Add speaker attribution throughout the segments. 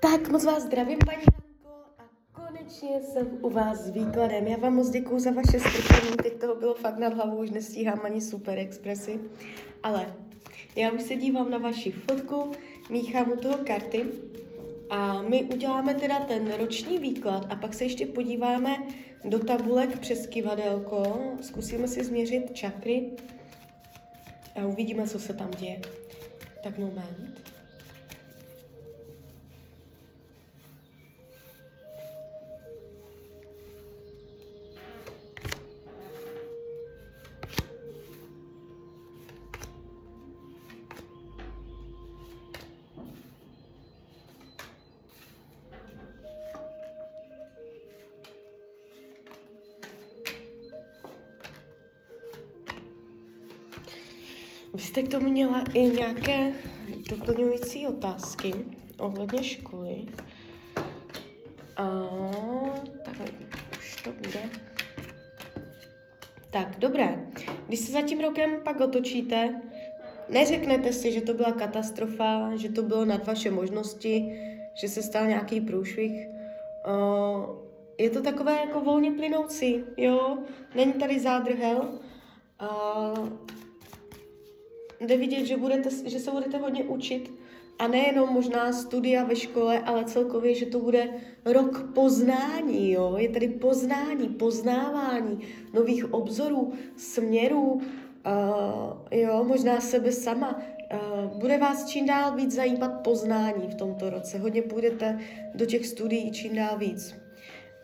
Speaker 1: Tak moc vás zdravím, paní Hanko, a konečně jsem u vás s výkladem. Já vám moc děkuju za vaše strpení, teď toho bylo fakt nad hlavou, už nestíhám ani super expresy. Ale já už se dívám na vaši fotku, míchám u toho karty a my uděláme teda ten roční výklad a pak se ještě podíváme do tabulek přes kivadelko, zkusíme si změřit čakry a uvidíme, co se tam děje. Tak moment. Měla i nějaké doplňující otázky ohledně školy. A tak už to bude. Tak, dobré. Když se za tím rokem pak otočíte, neřeknete si, že to byla katastrofa, že to bylo nad vaše možnosti, že se stal nějaký průšvih. Uh, je to takové jako volně plynoucí, jo? Není tady zádrhel. Uh, jde vidět, že, budete, že se budete hodně učit a nejenom možná studia ve škole, ale celkově, že to bude rok poznání, jo? Je tady poznání, poznávání nových obzorů, směrů, uh, jo, možná sebe sama. Uh, bude vás čím dál víc zajímat poznání v tomto roce. Hodně půjdete do těch studií čím dál víc.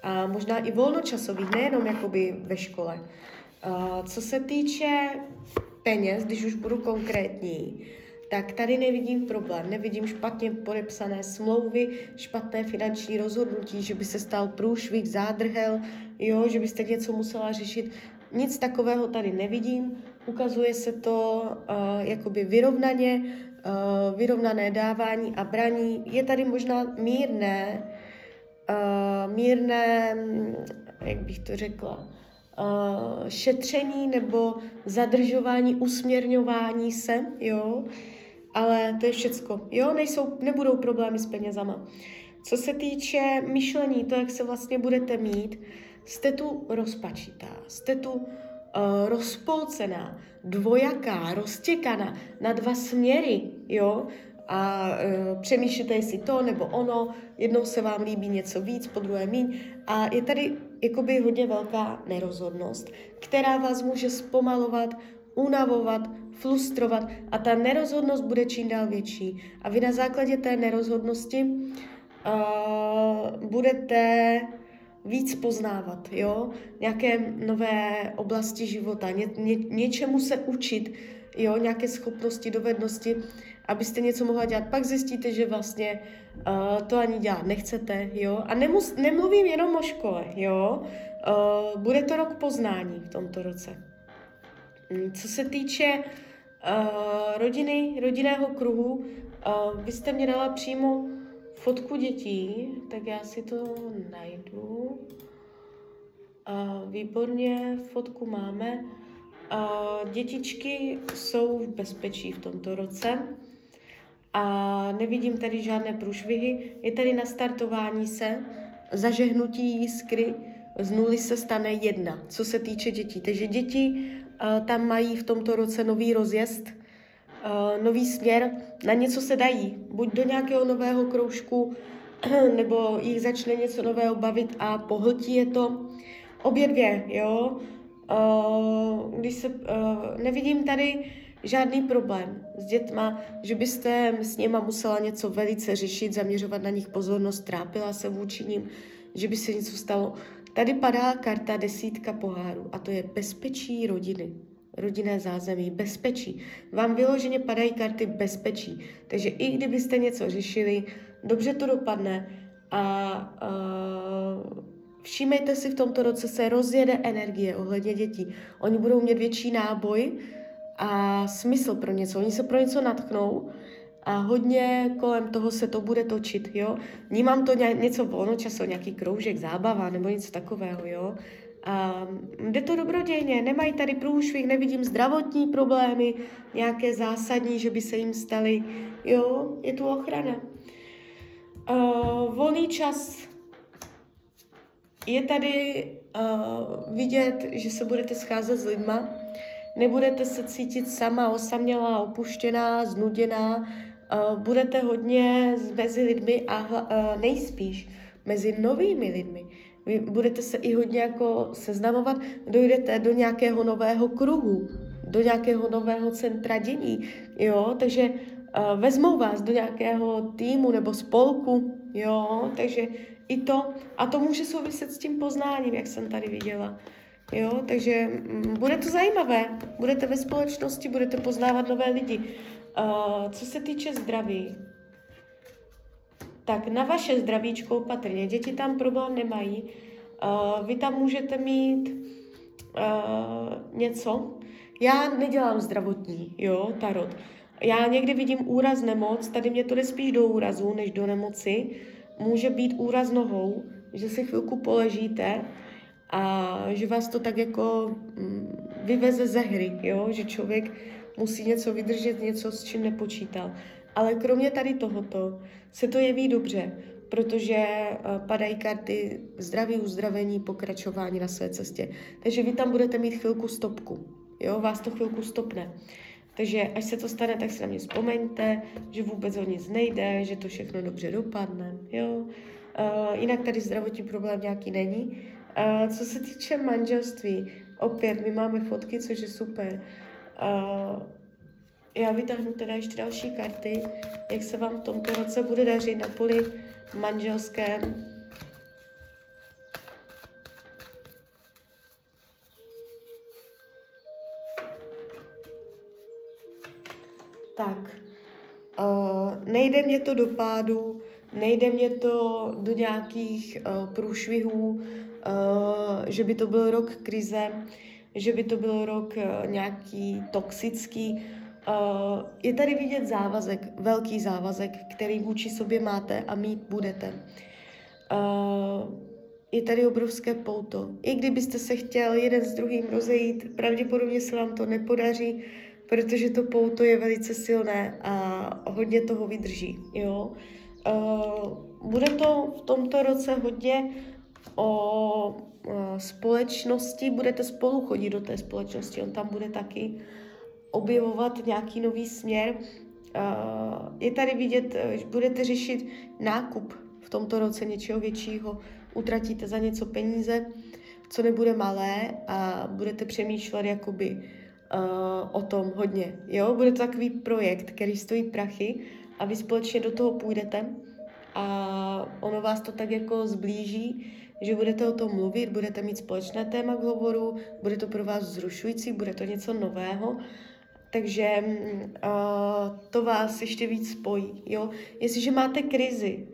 Speaker 1: A možná i volnočasových, nejenom jakoby ve škole. Uh, co se týče peněz, když už budu konkrétní, tak tady nevidím problém, nevidím špatně podepsané smlouvy, špatné finanční rozhodnutí, že by se stal průšvih, zádrhel, jo, že byste něco musela řešit. Nic takového tady nevidím, ukazuje se to uh, jakoby vyrovnaně, uh, vyrovnané dávání a braní. Je tady možná mírné, uh, mírné, jak bych to řekla, šetření nebo zadržování, usměrňování se, jo, ale to je všecko, jo, nejsou, nebudou problémy s penězama. Co se týče myšlení, to, jak se vlastně budete mít, jste tu rozpačitá, jste tu uh, rozpolcená, dvojaká, roztěkaná na dva směry, jo, a uh, přemýšlíte, jestli to nebo ono, jednou se vám líbí něco víc, po druhé míň. A je tady jakoby hodně velká nerozhodnost, která vás může zpomalovat, unavovat, frustrovat a ta nerozhodnost bude čím dál větší. A vy na základě té nerozhodnosti uh, budete víc poznávat, jo, nějaké nové oblasti života, ně, ně, něčemu se učit, jo, nějaké schopnosti, dovednosti, abyste něco mohla dělat. Pak zjistíte, že vlastně uh, to ani dělat nechcete, jo. A nemus, nemluvím jenom o škole, jo. Uh, bude to rok poznání v tomto roce. Mm, co se týče uh, rodiny, rodinného kruhu, uh, vy jste mě dala přímo fotku dětí, tak já si to najdu. Uh, výborně, fotku máme. Uh, dětičky jsou v bezpečí v tomto roce a nevidím tady žádné průšvihy. Je tady nastartování se, zažehnutí jiskry, z nuly se stane jedna, co se týče dětí. Takže děti uh, tam mají v tomto roce nový rozjezd, uh, nový směr, na něco se dají, buď do nějakého nového kroužku, nebo jich začne něco nového bavit a pohltí je to. Obě dvě, jo. Uh, když se, nevidím tady žádný problém s dětma, že byste s nima musela něco velice řešit, zaměřovat na nich pozornost, trápila se vůči ním, že by se něco stalo. Tady padá karta desítka poháru a to je bezpečí rodiny. Rodinné zázemí, bezpečí. Vám vyloženě padají karty bezpečí. Takže i kdybyste něco řešili, dobře to dopadne a uh, všímejte si, v tomto roce se rozjede energie ohledně dětí. Oni budou mít větší náboj, a smysl pro něco. Oni se pro něco natchnou a hodně kolem toho se to bude točit, jo. Vnímám to ně, něco volnočasu, nějaký kroužek, zábava nebo něco takového, jo. A jde to dobrodějně, nemají tady průšvih, nevidím zdravotní problémy, nějaké zásadní, že by se jim staly, jo, je tu ochrana. Uh, volný čas je tady uh, vidět, že se budete scházet s lidma, nebudete se cítit sama, osamělá, opuštěná, znuděná, uh, budete hodně mezi lidmi a uh, nejspíš mezi novými lidmi. Vy budete se i hodně jako seznamovat, dojdete do nějakého nového kruhu, do nějakého nového centra dění, jo, takže uh, vezmou vás do nějakého týmu nebo spolku, jo, takže i to, a to může souviset s tím poznáním, jak jsem tady viděla. Jo, takže mm, bude to zajímavé. Budete ve společnosti, budete poznávat nové lidi. Uh, co se týče zdraví, tak na vaše zdravíčko opatrně. Děti tam problém nemají. Uh, vy tam můžete mít uh, něco. Já nedělám zdravotní, jo, tarot. Já někdy vidím úraz nemoc, tady mě to jde spíš do úrazu, než do nemoci. Může být úraz nohou, že si chvilku poležíte a že vás to tak jako mm, vyveze ze hry, jo? že člověk musí něco vydržet, něco s čím nepočítal. Ale kromě tady tohoto se to jeví dobře, protože uh, padají karty zdraví, uzdravení, pokračování na své cestě. Takže vy tam budete mít chvilku stopku. Jo, vás to chvilku stopne. Takže až se to stane, tak si na mě vzpomeňte, že vůbec o nic nejde, že to všechno dobře dopadne. Jo? Uh, jinak tady zdravotní problém nějaký není. Co se týče manželství, opět my máme fotky, což je super. Uh, já vytáhnu teda ještě další karty, jak se vám v tomto roce bude dařit na poli manželském. Tak, uh, nejde mě to do pádu, nejde mě to do nějakých uh, průšvihů, že by to byl rok krize, že by to byl rok uh, nějaký toxický, Uh, je tady vidět závazek, velký závazek, který vůči sobě máte a mít budete. Je tady obrovské pouto. I kdybyste se chtěl jeden s druhým rozejít, pravděpodobně se vám to nepodaří, protože to pouto je velice silné a hodně toho vydrží. Jo? Bude to v tomto roce hodně o společnosti, budete spolu chodit do té společnosti, on tam bude taky objevovat nějaký nový směr. Je tady vidět, že budete řešit nákup v tomto roce něčeho většího, utratíte za něco peníze, co nebude malé a budete přemýšlet jakoby o tom hodně. Jo? Bude to takový projekt, který stojí prachy a vy společně do toho půjdete a ono vás to tak jako zblíží, že budete o tom mluvit, budete mít společné téma k hovoru, bude to pro vás zrušující, bude to něco nového takže uh, to vás ještě víc spojí. Jo? Jestliže máte krizi,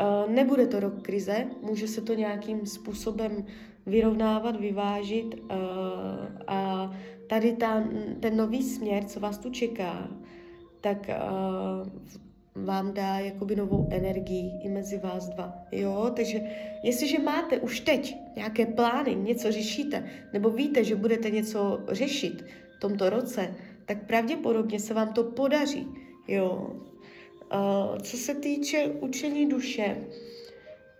Speaker 1: uh, nebude to rok krize, může se to nějakým způsobem vyrovnávat, vyvážit uh, a tady ta, ten nový směr, co vás tu čeká, tak uh, vám dá jakoby novou energii i mezi vás dva. Jo? Takže jestliže máte už teď nějaké plány, něco řešíte, nebo víte, že budete něco řešit v tomto roce, tak pravděpodobně se vám to podaří. Jo. Uh, co se týče učení duše,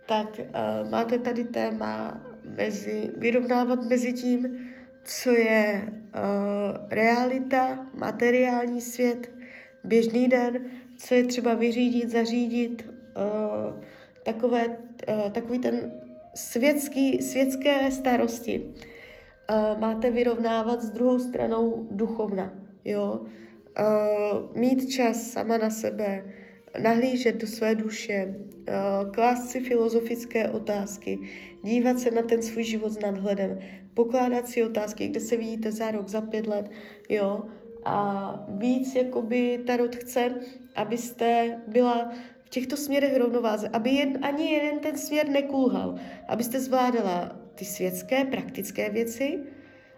Speaker 1: tak uh, máte tady téma mezi, vyrovnávat mezi tím, co je uh, realita, materiální svět, běžný den, co je třeba vyřídit, zařídit, uh, takové, uh, takový ten světský, světské starosti. Uh, máte vyrovnávat s druhou stranou duchovna jo, uh, mít čas sama na sebe, nahlížet do své duše, uh, klást si filozofické otázky, dívat se na ten svůj život s nadhledem, pokládat si otázky, kde se vidíte za rok, za pět let, jo, a víc jakoby Tarot chce, abyste byla v těchto směrech rovnováze, aby jen, ani jeden ten směr nekulhal, abyste zvládala ty světské, praktické věci,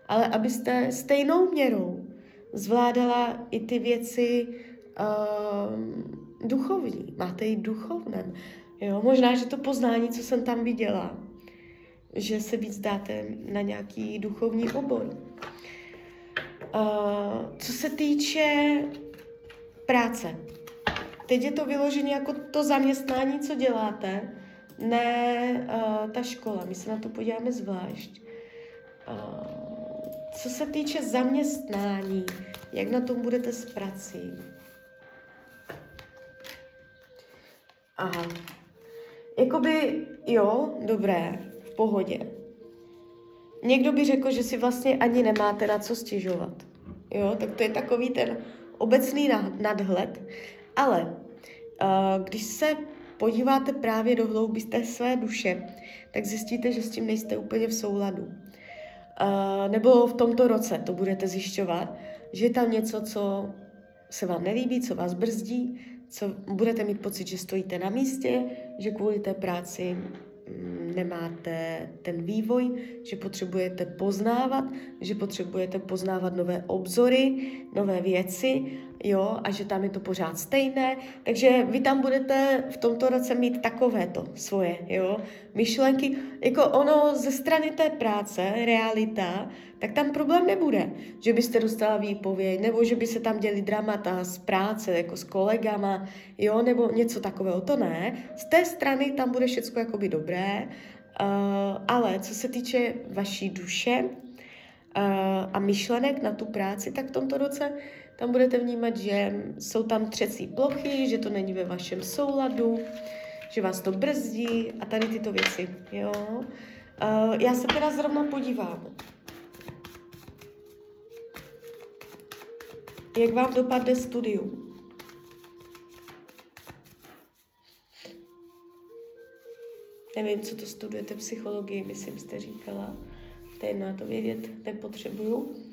Speaker 1: ale abyste stejnou měrou zvládala i ty věci uh, duchovní. Máte i duchovnem. Jo? Možná, že to poznání, co jsem tam viděla, že se víc dáte na nějaký duchovní obor. Uh, co se týče práce, teď je to vyložené jako to zaměstnání, co děláte, ne uh, ta škola, my se na to podíváme zvlášť. Uh, co se týče zaměstnání, jak na tom budete s prací? Aha. Jakoby, jo, dobré, v pohodě. Někdo by řekl, že si vlastně ani nemáte na co stěžovat. Jo, tak to je takový ten obecný nadhled. Ale uh, když se podíváte právě do hlouby té své duše, tak zjistíte, že s tím nejste úplně v souladu. Uh, nebo v tomto roce to budete zjišťovat, že je tam něco, co se vám nelíbí, co vás brzdí, co budete mít pocit, že stojíte na místě, že kvůli té práci mm, nemáte ten vývoj, že potřebujete poznávat, že potřebujete poznávat nové obzory, nové věci, jo, a že tam je to pořád stejné. Takže vy tam budete v tomto roce mít takovéto svoje, jo, myšlenky. Jako ono ze strany té práce, realita, tak tam problém nebude, že byste dostala výpověď, nebo že by se tam děli dramata z práce, jako s kolegama, jo, nebo něco takového, to ne. Z té strany tam bude všechno jakoby dobré, uh, ale co se týče vaší duše uh, a myšlenek na tu práci, tak v tomto roce tam budete vnímat, že jsou tam třecí plochy, že to není ve vašem souladu, že vás to brzdí a tady tyto věci, jo. Uh, já se teda zrovna podívám, Jak vám dopadne studium? Nevím, co to studujete psychologii, myslím, jste říkala. Je na to vědět, nepotřebuju.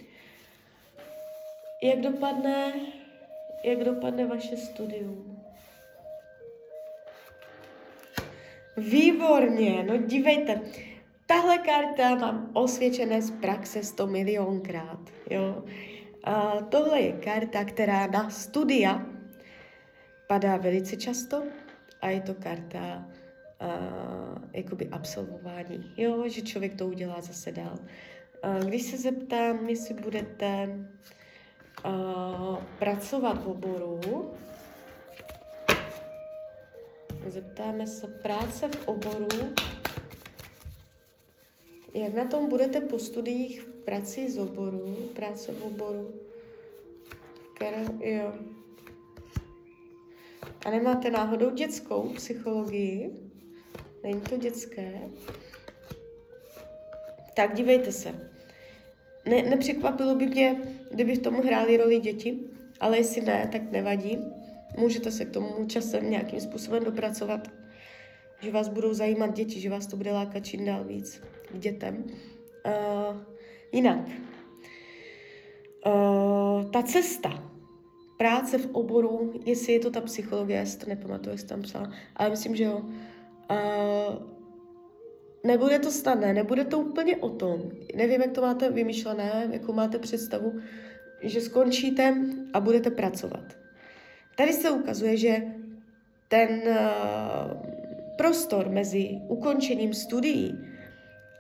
Speaker 1: Jak dopadne, jak dopadne vaše studium? Výborně, no dívejte, tahle karta mám osvědčené z praxe 100 milionkrát, jo. A tohle je karta, která na studia padá velice často a je to karta uh, jakoby absolvování, jo, že člověk to udělá zase dál. Uh, když se zeptám, jestli budete uh, pracovat v oboru, zeptáme se práce v oboru, jak na tom budete po studiích v prací z oboru, práce v oboru? Která, jo. A nemáte náhodou dětskou psychologii? Není to dětské? Tak dívejte se. Ne, nepřekvapilo by mě, kdyby v tom hráli roli děti, ale jestli ne, tak nevadí. Můžete se k tomu časem nějakým způsobem dopracovat, že vás budou zajímat děti, že vás to bude lákat čím dál víc k dětem. Uh, jinak, uh, ta cesta, práce v oboru, jestli je to ta psychologie, já si to nepamatuju, jestli tam psala, ale myslím, že jo. Uh, nebude to snadné, nebude to úplně o tom. Nevím, jak to máte vymyšlené, jakou máte představu, že skončíte a budete pracovat. Tady se ukazuje, že ten uh, prostor mezi ukončením studií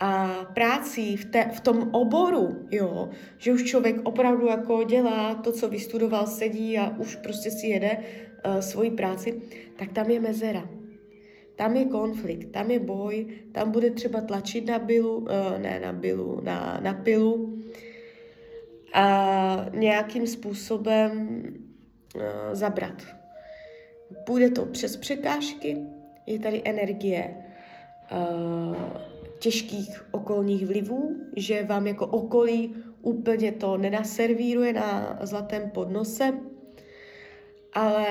Speaker 1: a práci v, te, v tom oboru, jo, že už člověk opravdu jako dělá to, co vystudoval, sedí a už prostě si jede uh, svoji práci, tak tam je mezera. Tam je konflikt, tam je boj, tam bude třeba tlačit na bilu, uh, ne na bilu, na, na pilu a nějakým způsobem uh, zabrat. Půjde to přes překážky, je tady energie uh, těžkých okolních vlivů, že vám jako okolí úplně to nenaservíruje na zlatém podnose, ale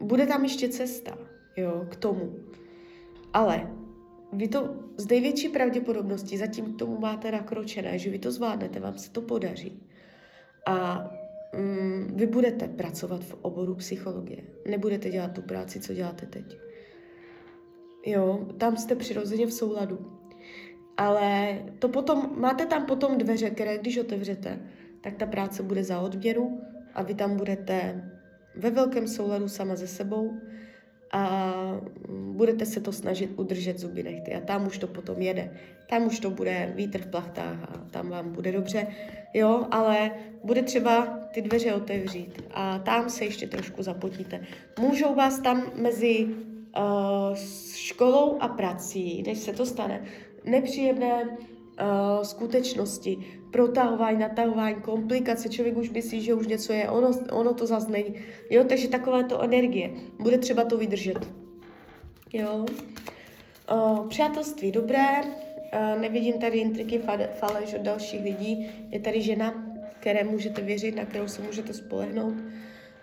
Speaker 1: bude tam ještě cesta jo, k tomu. Ale vy to z největší pravděpodobností zatím k tomu máte nakročené, že vy to zvládnete, vám se to podaří. A mm, vy budete pracovat v oboru psychologie. Nebudete dělat tu práci, co děláte teď. Jo, tam jste přirozeně v souladu. Ale to potom, máte tam potom dveře, které když otevřete, tak ta práce bude za odměru a vy tam budete ve velkém souladu sama ze sebou a budete se to snažit udržet zuby nechty a tam už to potom jede. Tam už to bude vítr v plachtách a tam vám bude dobře, jo, ale bude třeba ty dveře otevřít a tam se ještě trošku zapotíte. Můžou vás tam mezi uh, školou a prací, než se to stane, nepříjemné uh, skutečnosti, protahování, natahování, komplikace, člověk už myslí, že už něco je, ono, ono to zase není. Jo, takže takovéto energie, bude třeba to vydržet. Jo. Uh, přátelství dobré, uh, nevidím tady intriky, faleš od dalších lidí, je tady žena, které můžete věřit, na kterou se můžete spolehnout.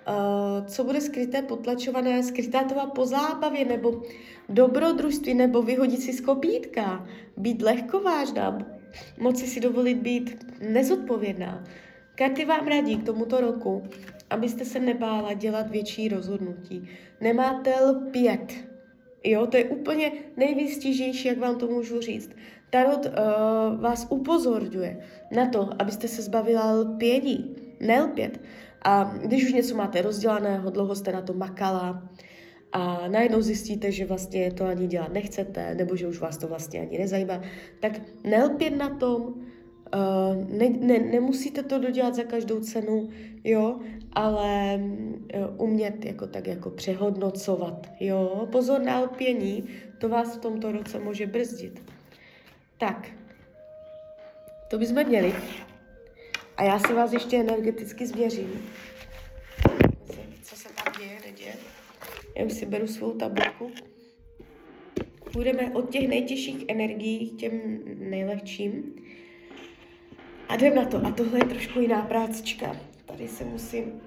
Speaker 1: Uh, co bude skryté, potlačované, skrytá to po zábavě, nebo dobrodružství, nebo vyhodit si z kopítka, být lehkovážná, moci si dovolit být nezodpovědná. Karty vám radí k tomuto roku, abyste se nebála dělat větší rozhodnutí. Nemáte lpět. Jo, to je úplně nejvýstižnější, jak vám to můžu říct. Tarot uh, vás upozorňuje na to, abyste se zbavila lpění. Nelpět. A když už něco máte rozdělaného, dlouho jste na to makala a najednou zjistíte, že vlastně to ani dělat nechcete, nebo že už vás to vlastně ani nezajímá, tak nelpět na tom, uh, ne, ne, nemusíte to dodělat za každou cenu, jo, ale uh, umět jako tak jako přehodnocovat, jo. Pozor na lpění, to vás v tomto roce může brzdit. Tak, to bychom měli. A já se vás ještě energeticky změřím. Co se tam děje, neděje. Já si beru svou tabletku. Půjdeme od těch nejtěžších energií k těm nejlehčím. A jdem na to. A tohle je trošku jiná prácička. Tady se musím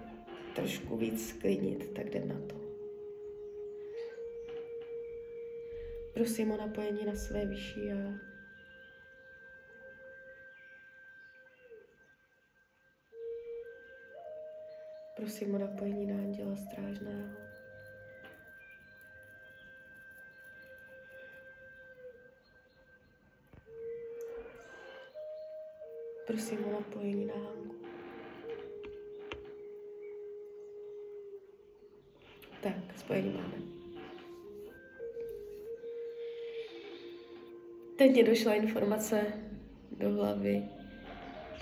Speaker 1: trošku víc sklidnit, tak jdem na to. Prosím o napojení na své vyšší já. Prosím o napojení na anděla strážného. Prosím o napojení na Hanku. Tak, spojení máme. Teď mě došla informace do hlavy,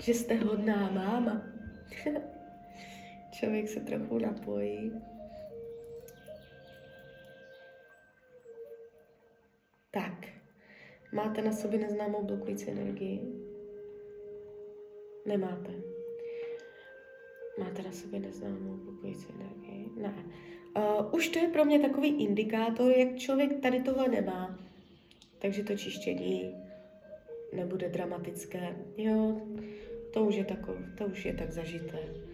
Speaker 1: že jste hodná máma. Člověk se trochu napojí. Tak, máte na sobě neznámou blokující energii? Nemáte. Máte na sobě neznámou blokující energii? Ne. Uh, už to je pro mě takový indikátor, jak člověk tady tohle nemá. Takže to čištění nebude dramatické. Jo, to už je, takov, to už je tak zažité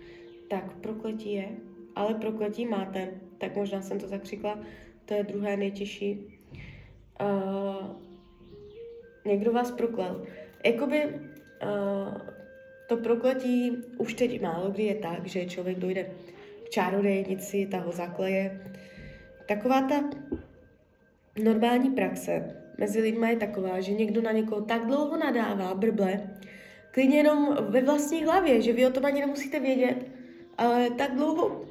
Speaker 1: tak prokletí je, ale prokletí máte, tak možná jsem to zakřikla, to je druhé nejtěžší. Uh, někdo vás proklel. Jakoby uh, to prokletí už teď málo kdy je tak, že člověk dojde k čárodejnici, ta ho zakleje. Taková ta normální praxe mezi lidmi je taková, že někdo na někoho tak dlouho nadává, brble, klidně jenom ve vlastní hlavě, že vy o tom ani nemusíte vědět, tak dlouho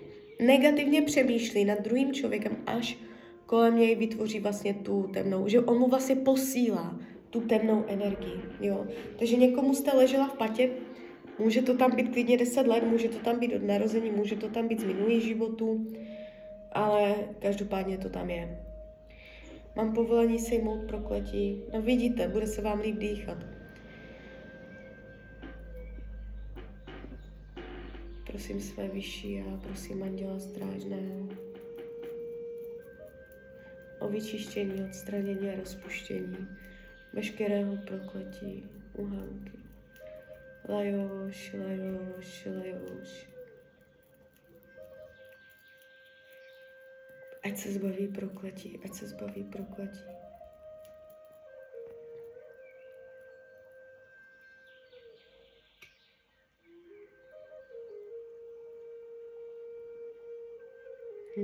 Speaker 1: negativně přemýšlí nad druhým člověkem, až kolem něj vytvoří vlastně tu temnou, že on mu vlastně posílá tu temnou energii, jo. Takže někomu jste ležela v patě, může to tam být klidně 10 let, může to tam být od narození, může to tam být z minulých životů, ale každopádně to tam je. Mám povolení sejmout prokletí. No vidíte, bude se vám líp dýchat. Prosím své vyšší a prosím Anděla Strážného o vyčištění, odstranění a rozpuštění veškerého prokletí uhanky. Lajoš, lajoš, lajoš. Ať se zbaví prokletí, ať se zbaví prokletí.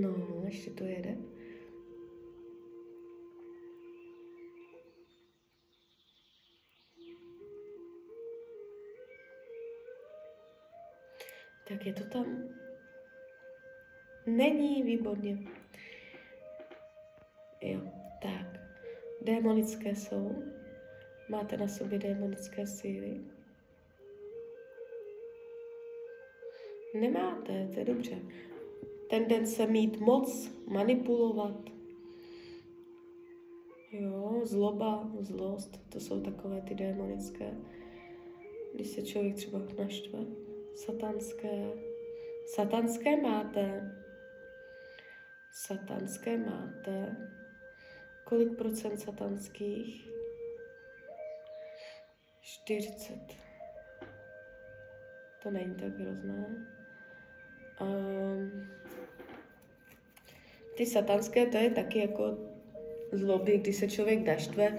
Speaker 1: No, ještě to jede. Tak je to tam. Není výborně. Jo, tak. Démonické jsou. Máte na sobě démonické síly. Nemáte, to je dobře tendence mít moc, manipulovat. zloba, zlost, to jsou takové ty démonické. Když se člověk třeba naštve. Satanské. Satanské máte. Satanské máte. Kolik procent satanských? 40. To není tak hrozné. Um, ty satanské, to je taky jako zloby, kdy se člověk naštve,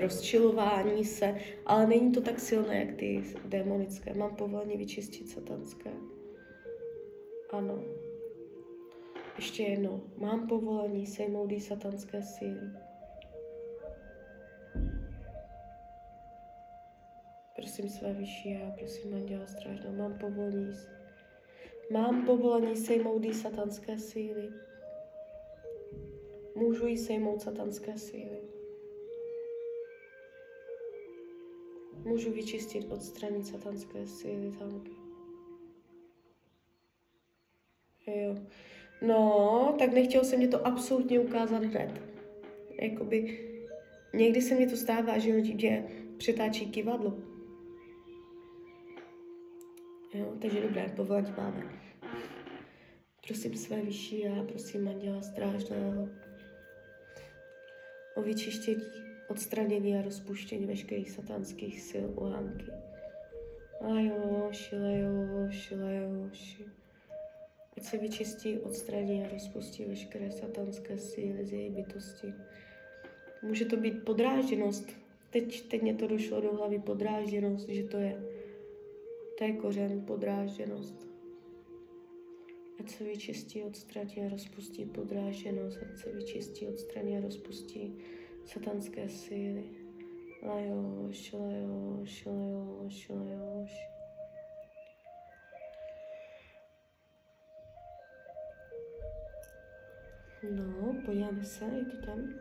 Speaker 1: rozčilování se, ale není to tak silné, jak ty démonické. Mám povolení vyčistit satanské. Ano. Ještě jedno. Mám povolení sejmout satanské síly. Prosím své vyšší já, prosím Anděla Strážného, mám povolení. Mám povolení sejmout satanské síly. Můžu jí sejmout satanské síly. Můžu vyčistit, odstranit satanské síly tanky. Jo. No, tak nechtěl jsem mě to absolutně ukázat hned. Jakoby, někdy se mi to stává, že lidi přetáčí kivadlo. Jo, takže dobré, povolení máme. Prosím své vyšší já, prosím Anděla Strážného, o vyčištění, odstranění a rozpuštění veškerých satanských sil u Hanky. Lajoši, lajoši, lajoši. Ať se vyčistí, odstraní a rozpustí veškeré satanské síly z její bytosti. Může to být podrážděnost. Teď, teď mě to došlo do hlavy podrážděnost, že to je, to je kořen podrážděnost. Ať se vyčistí, odstraní a rozpustí podrážděnost, ať se vyčistí, odstraní a rozpustí satanské síly. Lajoš, lajoš, lajoš, lajoš. No, podíváme se, je to tam?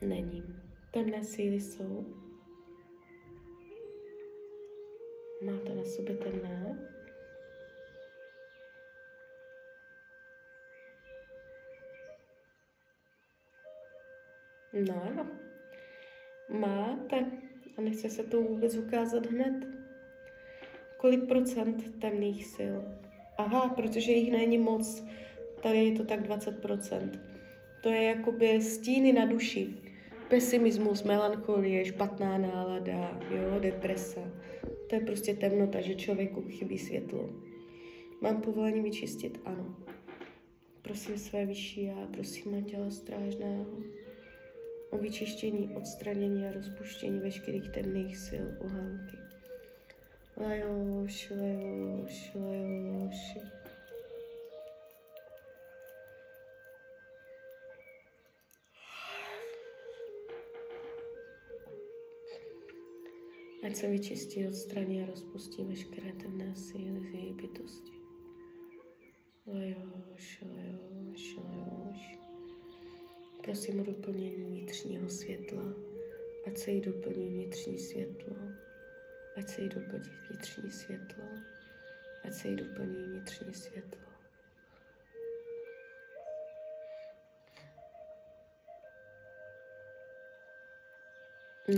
Speaker 1: Není. Temné síly jsou. Máte na sobě temné? No ano. Máte. A nechce se to vůbec ukázat hned. Kolik procent temných sil? Aha, protože jich není moc. Tady je to tak 20 procent. To je jakoby stíny na duši. Pesimismus, melancholie, špatná nálada, jo, deprese. To je prostě temnota, že člověku chybí světlo. Mám povolení vyčistit? Ano. Prosím své vyšší já, prosím Anděla Strážného o vyčištění, odstranění a rozpuštění veškerých temných sil u Hanky. Lajoš, lajoš, lajoš. Ať se vyčistí, odstraní a rozpustí veškeré temné síly z její bytosti. Lajoš, lajoš, lajoš. Prosím o doplnění vnitřního světla, ať se jí doplní vnitřní světlo, ať se jí doplní vnitřní světlo, ať se jí doplní vnitřní světlo.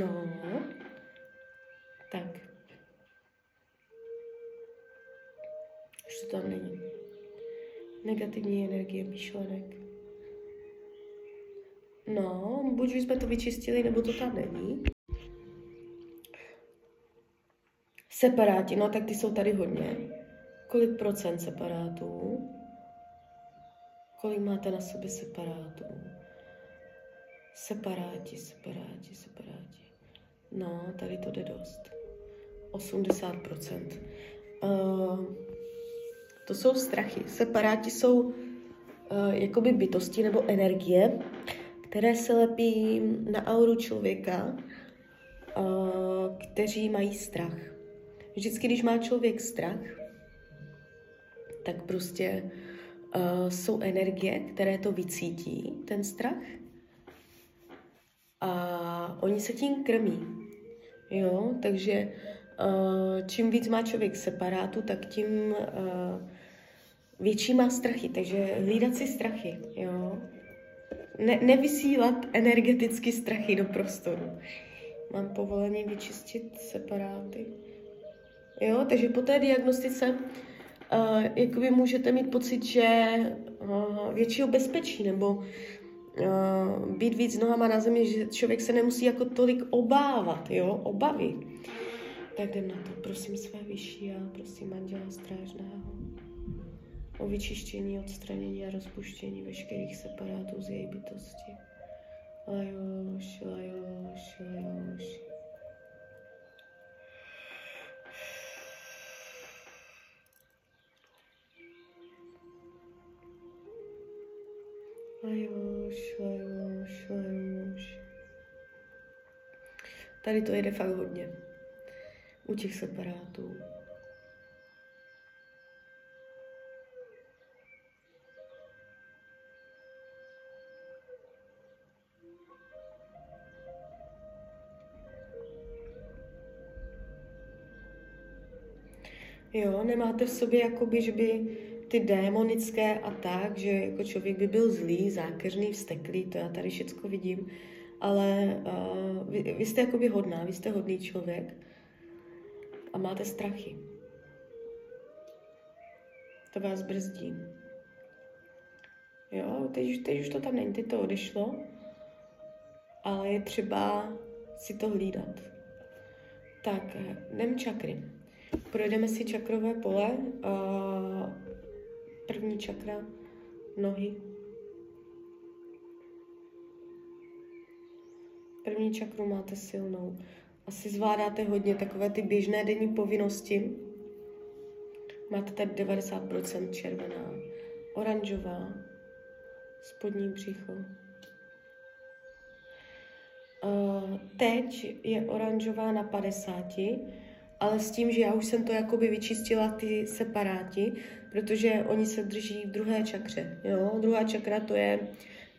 Speaker 1: No, tak. Už to tam není. Negativní energie myšlenek. No, buď jsme to vyčistili, nebo to tam není. Separáti, no tak ty jsou tady hodně. Kolik procent separátů? Kolik máte na sobě separátů? Separáti, separáti, separáti. No, tady to jde dost. 80%. Uh, to jsou strachy. Separáti jsou uh, jakoby bytosti nebo energie, které se lepí na auru člověka, kteří mají strach. Vždycky, když má člověk strach, tak prostě jsou energie, které to vycítí, ten strach. A oni se tím krmí. Jo, takže čím víc má člověk separátu, tak tím větší má strachy. Takže hlídat si strachy, jo ne, nevysílat energeticky strachy do prostoru. Mám povolení vyčistit separáty. Jo, takže po té diagnostice uh, jakoby můžete mít pocit, že uh, většího bezpečí nebo uh, být víc nohama na zemi, že člověk se nemusí jako tolik obávat, jo, obavy. Tak jdem na to. Prosím své vyšší a prosím Anděla Strážného o vyčištění, odstranění a rozpuštění veškerých separátů z její bytosti. Lajoš, lajoš, lajoš. Lajoš, lajoš, lajoš. Tady to jede fakt hodně. U těch separátů. Jo, nemáte v sobě jakoby, že by ty démonické a tak, že jako člověk by byl zlý, zákeřný, vsteklý, to já tady všecko vidím, ale uh, vy, vy jste jakoby hodná, vy jste hodný člověk a máte strachy. To vás brzdí. Jo, teď, teď už to tam není, teď to odešlo, ale je třeba si to hlídat. Tak, jdem čakry. Projdeme si čakrové pole. První čakra, nohy. První čakru máte silnou. Asi zvládáte hodně takové ty běžné denní povinnosti. Máte tady 90% červená, oranžová, spodní břicho. teď je oranžová na 50, ale s tím, že já už jsem to jakoby vyčistila ty separáti, protože oni se drží v druhé čakře. Jo? Druhá čakra to je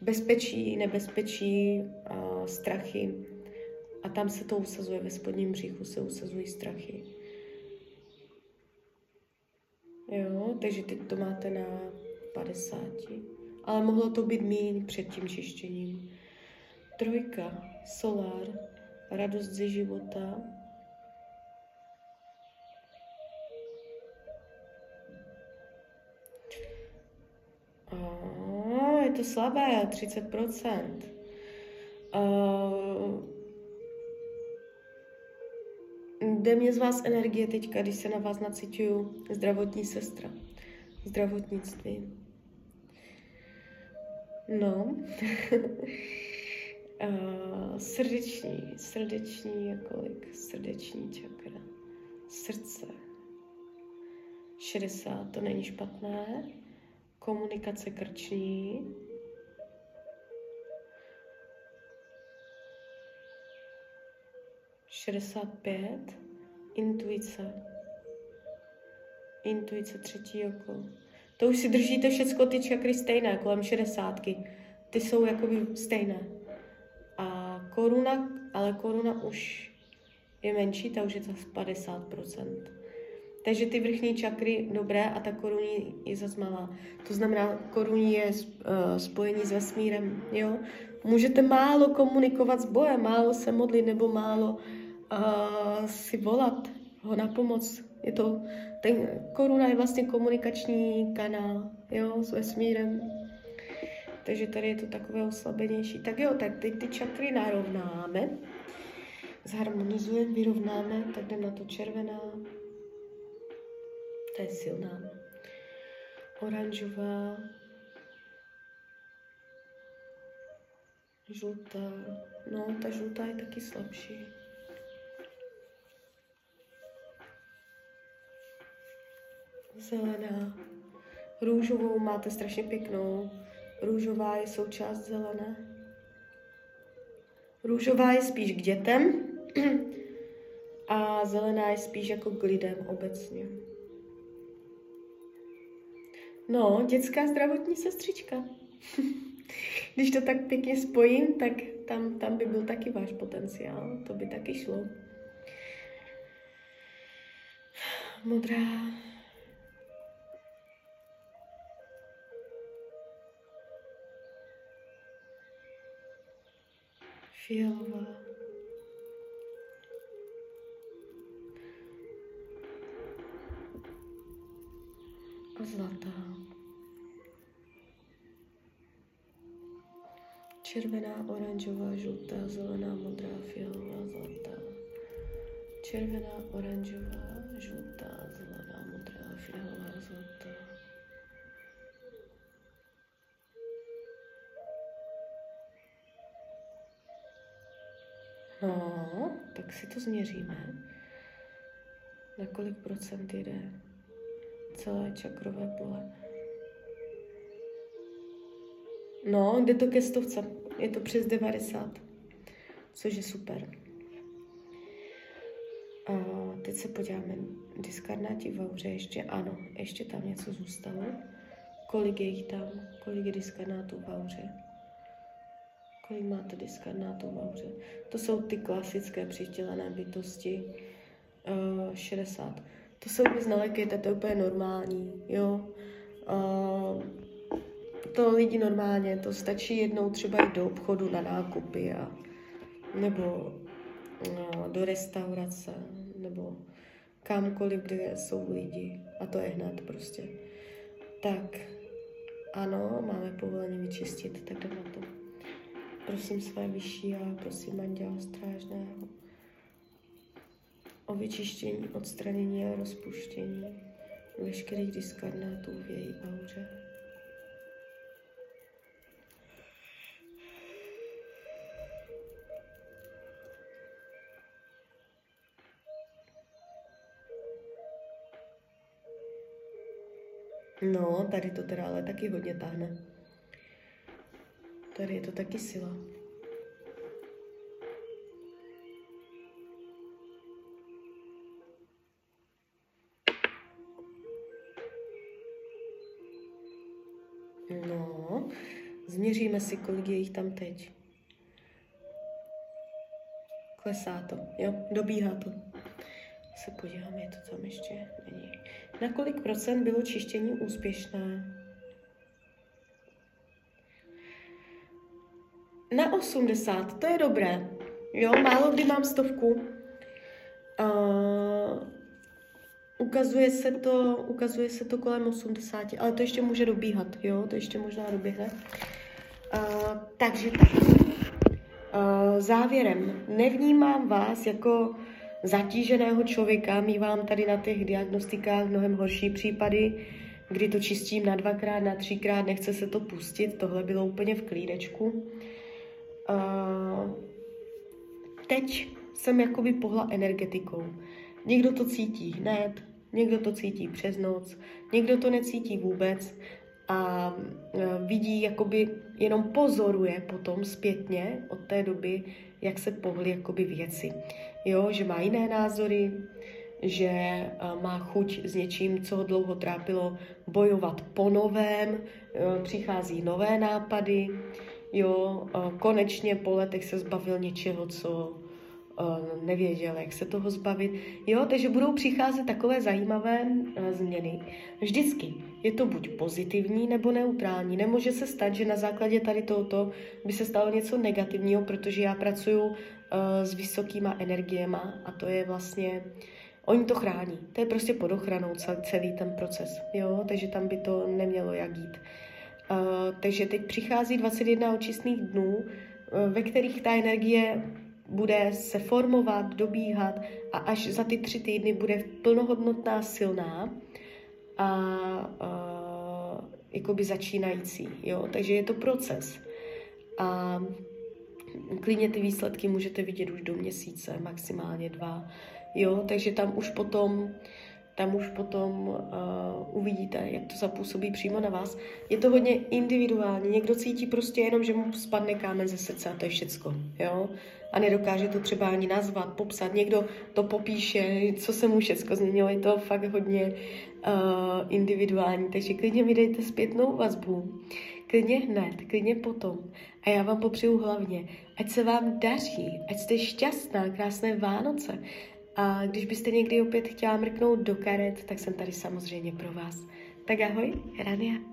Speaker 1: bezpečí, nebezpečí, a strachy. A tam se to usazuje, ve spodním břichu se usazují strachy. Jo, takže teď to máte na 50. Ale mohlo to být míň před tím čištěním. Trojka, solár, radost ze života, Oh, je to slabé, 30%. Uh, jde mě z vás energie teďka, když se na vás nacituju zdravotní sestra. Zdravotnictví. No. uh, srdeční, srdeční je kolik? Srdeční čakra. Srdce. 60, to není špatné komunikace krční, šedesát pět, intuice, intuice třetí oko. To už si držíte všechno ty čakry stejné, kolem šedesátky. Ty jsou jakoby stejné. A koruna, ale koruna už je menší, ta už je zase 50%. Takže ty vrchní čakry dobré a ta korunní je zase malá. To znamená, korunní je uh, spojení s vesmírem. Jo? Můžete málo komunikovat s Bohem, málo se modlit nebo málo uh, si volat ho na pomoc. Je to, ten koruna je vlastně komunikační kanál jo, s vesmírem. Takže tady je to takové oslabenější. Tak jo, tak teď ty čakry narovnáme. Zharmonizujeme, vyrovnáme, tak jdem na to červená, ta je silná. Oranžová, žlutá, no ta žlutá je taky slabší. Zelená. Růžovou máte strašně pěknou. Růžová je součást zelené. Růžová je spíš k dětem a zelená je spíš jako k lidem obecně. No, dětská zdravotní sestřička. Když to tak pěkně spojím, tak tam, tam by byl taky váš potenciál. To by taky šlo. Modrá. fialová, a zlatá. Červená, oranžová, žlutá, zelená, modrá, fialová, zlatá. Červená, oranžová, žlutá, zelená, modrá, fialová, zlatá. No, tak si to změříme. Na kolik procent jde celé čakrové pole. No, jde to ke stovce. Je to přes 90, což je super. A teď se podíváme. Diskarnáti v auře ještě, ano, ještě tam něco zůstalo. Kolik je jich tam? Kolik je diskarnátů v auře? Kolik máte diskarnátů v auře? To jsou ty klasické přitělené bytosti. Uh, 60 to se vůbec nelekejte, to je úplně normální, jo. Uh, to lidi normálně, to stačí jednou třeba jít do obchodu na nákupy a, nebo no, do restaurace, nebo kamkoliv, kde jsou lidi. A to je hned prostě. Tak, ano, máme povolení vyčistit, tak jdeme na to. Prosím své vyšší a prosím anděla strážného o vyčištění, odstranění a rozpuštění veškerých diskarnátů v její auře. No, tady to teda ale taky hodně tahne. Tady je to taky sila. No, změříme si, kolik je jich tam teď. Klesá to, jo, dobíhá to. Se podívám, je to tam ještě není. Na kolik procent bylo čištění úspěšné? Na 80, to je dobré. Jo, málo kdy mám stovku. Uh, Ukazuje se to, ukazuje se to kolem 80, ale to ještě může dobíhat, jo, to ještě možná doběhne. Uh, takže tak. Uh, závěrem, nevnímám vás jako zatíženého člověka, mývám tady na těch diagnostikách mnohem horší případy, kdy to čistím na dvakrát, na třikrát, nechce se to pustit, tohle bylo úplně v klídečku. Uh, teď jsem jakoby pohla energetikou. Někdo to cítí hned, Někdo to cítí přes noc, někdo to necítí vůbec a e, vidí, jakoby jenom pozoruje potom zpětně od té doby, jak se pohly jakoby věci. Jo, že má jiné názory, že e, má chuť s něčím, co ho dlouho trápilo, bojovat po novém, e, přichází nové nápady, jo, konečně po letech se zbavil něčeho, co Eh, nevěděl, jak se toho zbavit. Jo, takže budou přicházet takové zajímavé změny. Vždycky je to buď pozitivní nebo neutrální. Nemůže se stát, že na základě tady tohoto by se stalo něco negativního, protože já pracuji s vysokýma energiema a to je vlastně, oni to chrání. To je prostě pod ochranou celý ten proces. Jo, takže tam by to nemělo jak jít. Uh, takže teď přichází 21 očistných dnů, uh, ve kterých ta energie bude se formovat, dobíhat a až za ty tři týdny bude plnohodnotná, silná a, a jakoby začínající. Jo? Takže je to proces. A klidně ty výsledky můžete vidět už do měsíce, maximálně dva. Jo? Takže tam už potom tam už potom uh, uvidíte, jak to zapůsobí přímo na vás. Je to hodně individuální. Někdo cítí prostě jenom, že mu spadne kámen ze srdce a to je všecko. Jo? A nedokáže to třeba ani nazvat, popsat. Někdo to popíše, co se mu všecko změnilo. Je to fakt hodně uh, individuální. Takže klidně mi dejte zpětnou vazbu. Klidně hned, klidně potom. A já vám popřeju hlavně, ať se vám daří, ať jste šťastná, krásné Vánoce, a když byste někdy opět chtěla mrknout do karet, tak jsem tady samozřejmě pro vás. Tak ahoj, Rania.